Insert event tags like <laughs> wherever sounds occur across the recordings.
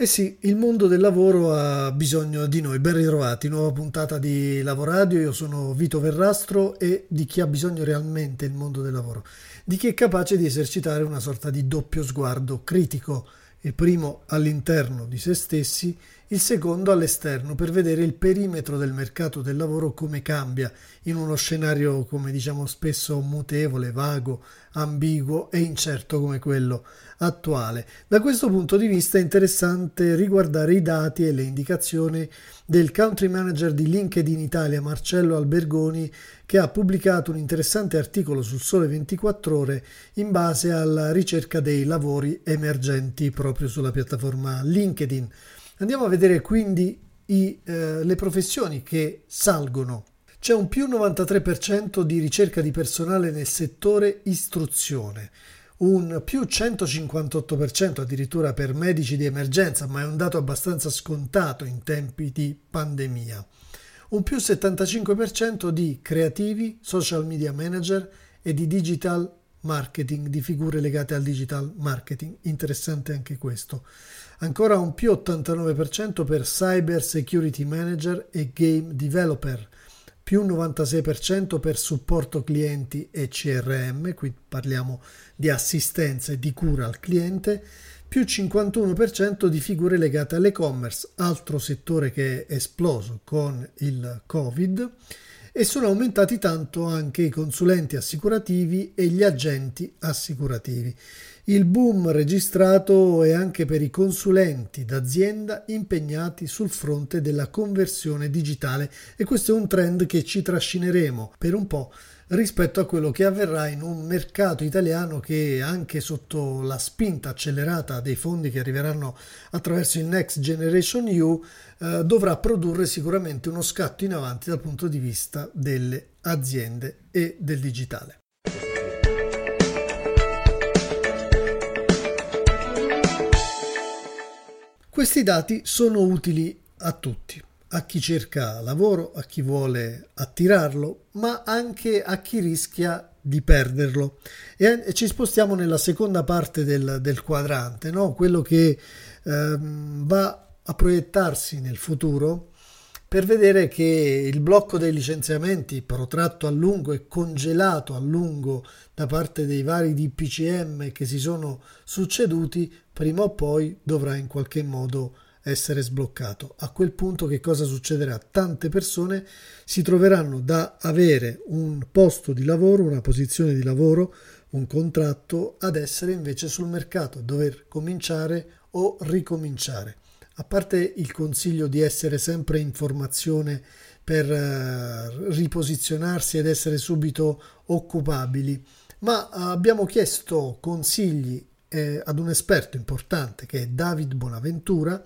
Eh sì, il mondo del lavoro ha bisogno di noi. Ben ritrovati, nuova puntata di Lavoradio. Io sono Vito Verrastro e di chi ha bisogno realmente il mondo del lavoro. Di chi è capace di esercitare una sorta di doppio sguardo critico, il primo all'interno di se stessi il secondo all'esterno per vedere il perimetro del mercato del lavoro come cambia in uno scenario, come diciamo spesso, mutevole, vago, ambiguo e incerto come quello attuale. Da questo punto di vista è interessante riguardare i dati e le indicazioni del country manager di LinkedIn Italia Marcello Albergoni che ha pubblicato un interessante articolo sul Sole 24 ore in base alla ricerca dei lavori emergenti proprio sulla piattaforma LinkedIn. Andiamo a vedere quindi i, eh, le professioni che salgono. C'è un più 93% di ricerca di personale nel settore istruzione, un più 158% addirittura per medici di emergenza, ma è un dato abbastanza scontato in tempi di pandemia. Un più 75% di creativi, social media manager e di digital marketing, di figure legate al digital marketing. Interessante anche questo ancora un più 89% per Cyber Security Manager e Game Developer, più 96% per supporto clienti e CRM, qui parliamo di assistenza e di cura al cliente, più 51% di figure legate all'e-commerce, altro settore che è esploso con il Covid, e sono aumentati tanto anche i consulenti assicurativi e gli agenti assicurativi. Il boom registrato è anche per i consulenti d'azienda impegnati sul fronte della conversione digitale e questo è un trend che ci trascineremo per un po' rispetto a quello che avverrà in un mercato italiano che anche sotto la spinta accelerata dei fondi che arriveranno attraverso il Next Generation EU eh, dovrà produrre sicuramente uno scatto in avanti dal punto di vista delle aziende e del digitale. Questi dati sono utili a tutti, a chi cerca lavoro, a chi vuole attirarlo, ma anche a chi rischia di perderlo. E, e ci spostiamo nella seconda parte del, del quadrante, no? quello che ehm, va a proiettarsi nel futuro per vedere che il blocco dei licenziamenti protratto a lungo e congelato a lungo da parte dei vari DPCM che si sono succeduti prima o poi dovrà in qualche modo essere sbloccato. A quel punto che cosa succederà? Tante persone si troveranno da avere un posto di lavoro, una posizione di lavoro, un contratto, ad essere invece sul mercato, dover cominciare o ricominciare. A parte il consiglio di essere sempre in formazione per eh, riposizionarsi ed essere subito occupabili, ma abbiamo chiesto consigli eh, ad un esperto importante che è David Bonaventura,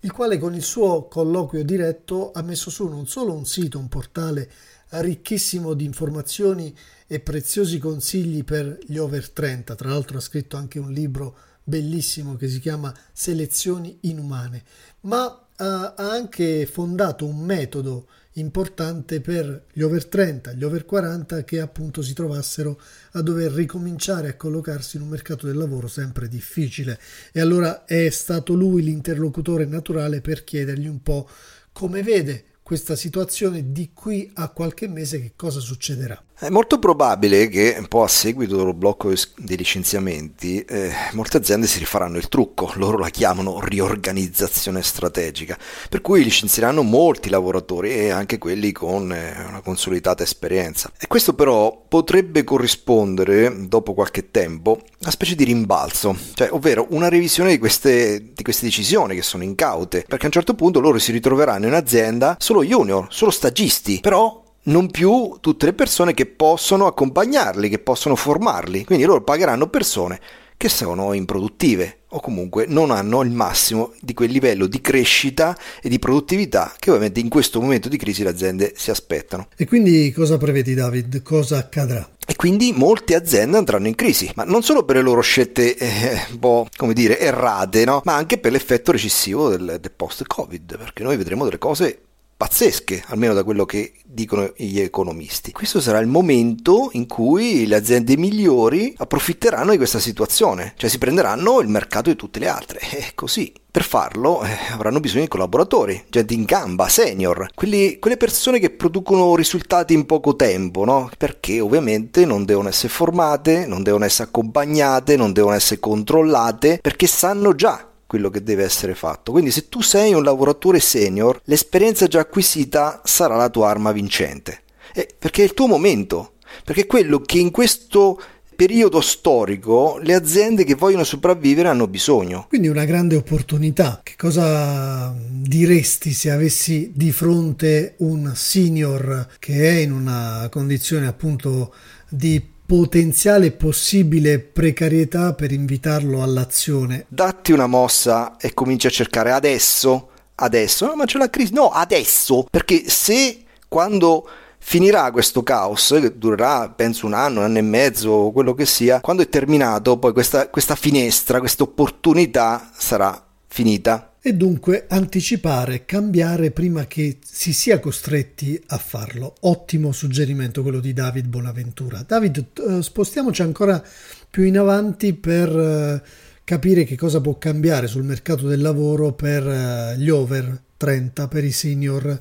il quale con il suo colloquio diretto ha messo su non solo un sito, un portale ricchissimo di informazioni e preziosi consigli per gli over 30, tra l'altro ha scritto anche un libro bellissimo che si chiama Selezioni inumane, ma ha anche fondato un metodo importante per gli over 30, gli over 40 che appunto si trovassero a dover ricominciare a collocarsi in un mercato del lavoro sempre difficile e allora è stato lui l'interlocutore naturale per chiedergli un po' come vede questa situazione di qui a qualche mese che cosa succederà. È molto probabile che un po' a seguito dello blocco dei licenziamenti eh, molte aziende si rifaranno il trucco, loro la chiamano riorganizzazione strategica, per cui licenzieranno molti lavoratori e anche quelli con eh, una consolidata esperienza. E questo però potrebbe corrispondere, dopo qualche tempo, a specie di rimbalzo, cioè ovvero una revisione di queste, di queste decisioni che sono incaute, perché a un certo punto loro si ritroveranno in azienda solo junior, solo stagisti, però non più tutte le persone che possono accompagnarli, che possono formarli. Quindi loro pagheranno persone che sono improduttive o comunque non hanno il massimo di quel livello di crescita e di produttività che ovviamente in questo momento di crisi le aziende si aspettano. E quindi cosa prevedi David? Cosa accadrà? E quindi molte aziende andranno in crisi, ma non solo per le loro scelte eh, un po' come dire errate, no? ma anche per l'effetto recessivo del, del post-Covid, perché noi vedremo delle cose pazzesche, almeno da quello che dicono gli economisti. Questo sarà il momento in cui le aziende migliori approfitteranno di questa situazione, cioè si prenderanno il mercato di tutte le altre. E così. Per farlo eh, avranno bisogno di collaboratori, gente in gamba, senior, quelli, quelle persone che producono risultati in poco tempo, no? Perché ovviamente non devono essere formate, non devono essere accompagnate, non devono essere controllate, perché sanno già quello che deve essere fatto. Quindi se tu sei un lavoratore senior, l'esperienza già acquisita sarà la tua arma vincente. Eh, perché è il tuo momento, perché è quello che in questo periodo storico le aziende che vogliono sopravvivere hanno bisogno. Quindi una grande opportunità. Che cosa diresti se avessi di fronte un senior che è in una condizione appunto di potenziale possibile precarietà per invitarlo all'azione. Datti una mossa e cominci a cercare adesso, adesso, no, ma c'è la crisi, no, adesso, perché se quando finirà questo caos, che durerà penso un anno, un anno e mezzo, quello che sia, quando è terminato poi questa, questa finestra, questa opportunità sarà finita e dunque anticipare, cambiare prima che si sia costretti a farlo. Ottimo suggerimento quello di David Bonaventura. David, eh, spostiamoci ancora più in avanti per eh, capire che cosa può cambiare sul mercato del lavoro per eh, gli over 30, per i senior,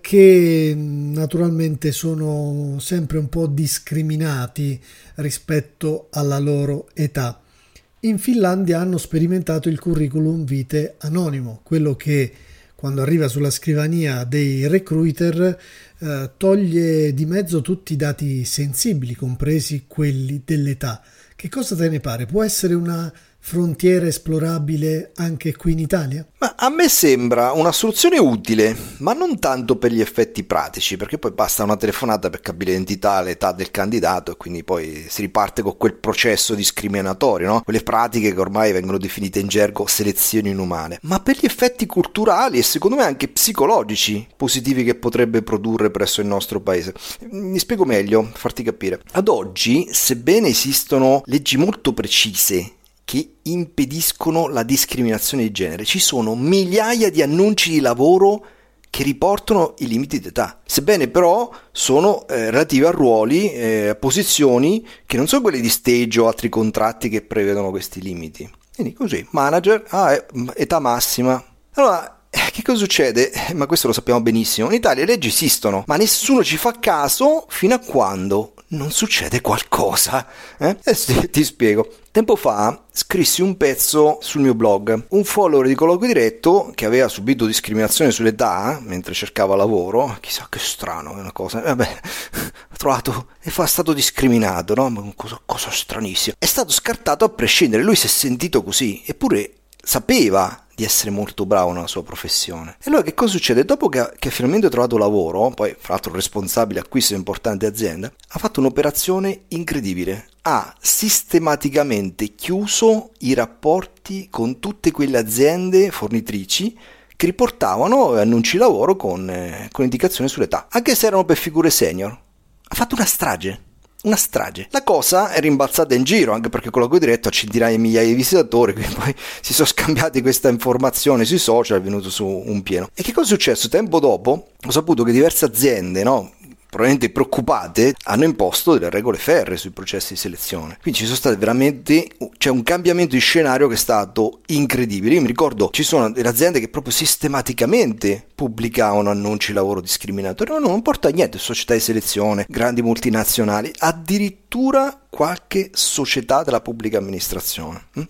che naturalmente sono sempre un po' discriminati rispetto alla loro età. In Finlandia hanno sperimentato il curriculum vitae anonimo, quello che quando arriva sulla scrivania dei recruiter eh, toglie di mezzo tutti i dati sensibili, compresi quelli dell'età. Che cosa te ne pare? Può essere una frontiera esplorabile anche qui in Italia? Ma a me sembra una soluzione utile, ma non tanto per gli effetti pratici, perché poi basta una telefonata per capire l'identità, l'età del candidato e quindi poi si riparte con quel processo discriminatorio, no? Quelle pratiche che ormai vengono definite in gergo selezioni inumane. Ma per gli effetti culturali e secondo me anche psicologici positivi che potrebbe produrre presso il nostro paese. Mi spiego meglio, farti capire. Ad oggi, sebbene esistono leggi molto precise che impediscono la discriminazione di genere. Ci sono migliaia di annunci di lavoro che riportano i limiti d'età, sebbene però sono eh, relative a ruoli, eh, a posizioni che non sono quelli di stage o altri contratti che prevedono questi limiti. Quindi così, manager, ah, età massima. Allora, eh, che cosa succede? Eh, ma questo lo sappiamo benissimo. In Italia le leggi esistono, ma nessuno ci fa caso fino a quando non succede qualcosa. Eh? Eh, ti spiego. Tempo fa scrissi un pezzo sul mio blog. Un follower di colloquio diretto che aveva subito discriminazione sull'età mentre cercava lavoro, chissà che strano, è una cosa. Vabbè, <laughs> ha trovato e fa stato discriminato, no? Cosa, cosa stranissima. È stato scartato a prescindere, lui si è sentito così, eppure sapeva di essere molto bravo nella sua professione. E allora che cosa succede? Dopo che ha, che ha finalmente trovato lavoro, poi fra l'altro responsabile acquisto di un'importante azienda, ha fatto un'operazione incredibile. Ha sistematicamente chiuso i rapporti con tutte quelle aziende fornitrici che riportavano annunci lavoro con, eh, con indicazione sull'età, anche se erano per figure senior. Ha fatto una strage una strage. La cosa è rimbalzata in giro, anche perché con la cui diretto a centinaia di migliaia di visitatori, <laughs> quindi poi si sono scambiati questa informazione sui social, è venuto su un pieno. E che cosa è successo? Tempo dopo ho saputo che diverse aziende, no, probabilmente preoccupate, hanno imposto delle regole ferre sui processi di selezione. Quindi ci sono state veramente, c'è un cambiamento di scenario che è stato incredibile. Io mi ricordo, ci sono delle aziende che proprio sistematicamente pubblicavano annunci lavoro discriminatori, no, no, non porta a niente, società di selezione, grandi multinazionali, addirittura qualche società della pubblica amministrazione. Mm?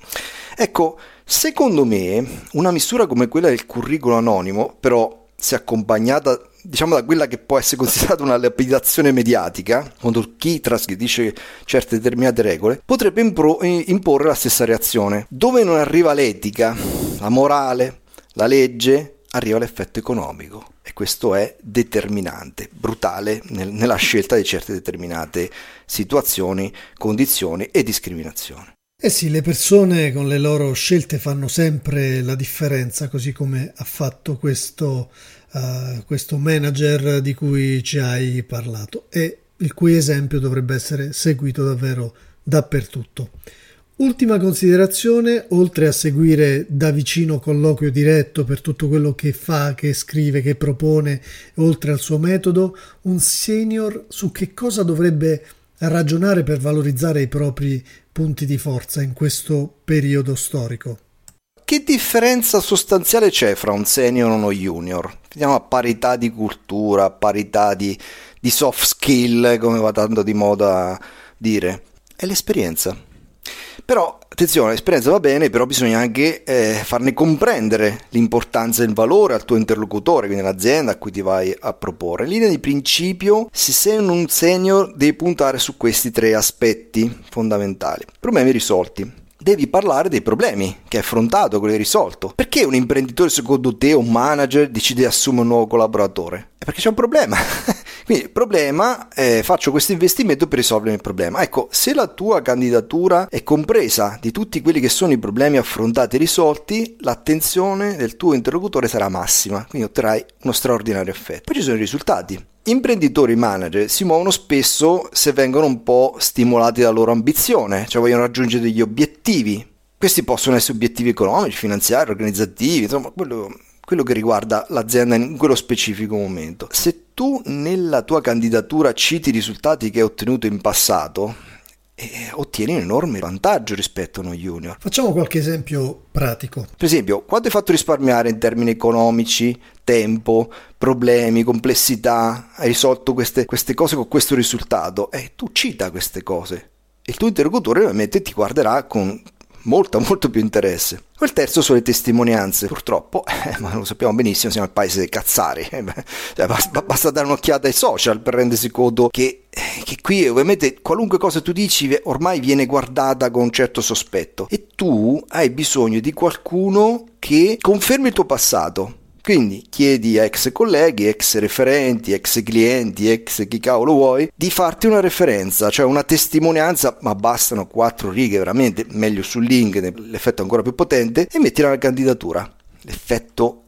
Ecco, secondo me una misura come quella del curriculum anonimo, però se accompagnata diciamo da quella che può essere considerata una lapidazione mediatica contro chi trasgredisce certe determinate regole, potrebbe impro- imporre la stessa reazione. Dove non arriva l'etica, la morale, la legge, arriva l'effetto economico e questo è determinante, brutale nel, nella scelta di certe determinate situazioni, condizioni e discriminazioni. Eh sì, le persone con le loro scelte fanno sempre la differenza, così come ha fatto questo uh, questo manager di cui ci hai parlato e il cui esempio dovrebbe essere seguito davvero dappertutto. Ultima considerazione, oltre a seguire da vicino colloquio diretto per tutto quello che fa, che scrive, che propone, oltre al suo metodo, un senior su che cosa dovrebbe ragionare per valorizzare i propri punti di forza in questo periodo storico. Che differenza sostanziale c'è fra un senior e uno junior? Vediamo a parità di cultura, a parità di, di soft skill, come va tanto di moda dire. È l'esperienza. Però, attenzione, l'esperienza va bene, però bisogna anche eh, farne comprendere l'importanza e il valore al tuo interlocutore, quindi all'azienda a cui ti vai a proporre. In linea di principio, se sei un senior, devi puntare su questi tre aspetti fondamentali. Problemi risolti devi parlare dei problemi che hai affrontato, che hai risolto. Perché un imprenditore, secondo te, o un manager decide di assumere un nuovo collaboratore? È perché c'è un problema. <laughs> Quindi il problema è faccio questo investimento per risolvere il problema. Ecco, se la tua candidatura è compresa di tutti quelli che sono i problemi affrontati e risolti, l'attenzione del tuo interlocutore sarà massima, quindi otterrai uno straordinario effetto. Poi ci sono i risultati. Imprenditori manager si muovono spesso se vengono un po' stimolati dalla loro ambizione, cioè vogliono raggiungere degli obiettivi. Questi possono essere obiettivi economici, finanziari, organizzativi, insomma, quello quello che riguarda l'azienda in quello specifico momento. Se tu nella tua candidatura citi i risultati che hai ottenuto in passato, eh, ottieni un enorme vantaggio rispetto a uno junior. Facciamo qualche esempio pratico. Per esempio, quanto hai fatto risparmiare in termini economici, tempo, problemi, complessità, hai risolto queste, queste cose con questo risultato? Eh, tu cita queste cose. Il tuo interlocutore ovviamente ti guarderà con molto <laughs> molto più interesse. Il terzo sono le testimonianze. Purtroppo, <laughs> eh, ma lo sappiamo benissimo, siamo il paese dei cazzari. <laughs> Eh, cioè, basta, basta, dare un'occhiata ai social per rendersi conto che, eh, che, qui ovviamente qualunque cosa tu dici ormai viene guardata con un certo sospetto. E tu hai bisogno di qualcuno che confermi il tuo passato quindi chiedi a ex colleghi, ex referenti, ex clienti, ex chi cavolo vuoi, di farti una referenza, cioè una testimonianza, ma bastano quattro righe veramente, meglio sul link, l'effetto è ancora più potente, e metti la candidatura. L'effetto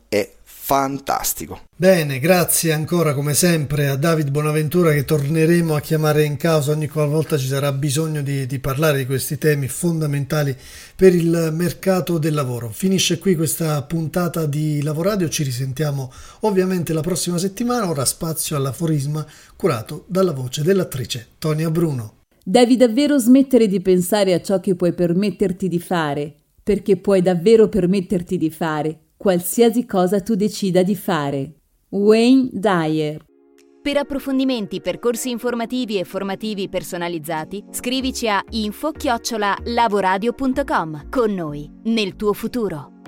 fantastico. Bene, grazie ancora come sempre a David Bonaventura che torneremo a chiamare in causa ogni qualvolta ci sarà bisogno di, di parlare di questi temi fondamentali per il mercato del lavoro. Finisce qui questa puntata di Lavoradio, ci risentiamo ovviamente la prossima settimana, ora spazio all'aforisma curato dalla voce dell'attrice Tonia Bruno. Devi davvero smettere di pensare a ciò che puoi permetterti di fare, perché puoi davvero permetterti di fare qualsiasi cosa tu decida di fare. Wayne Dyer per approfondimenti, percorsi informativi e formativi personalizzati, scrivici a info-lavoradio.com. Con noi, nel tuo futuro.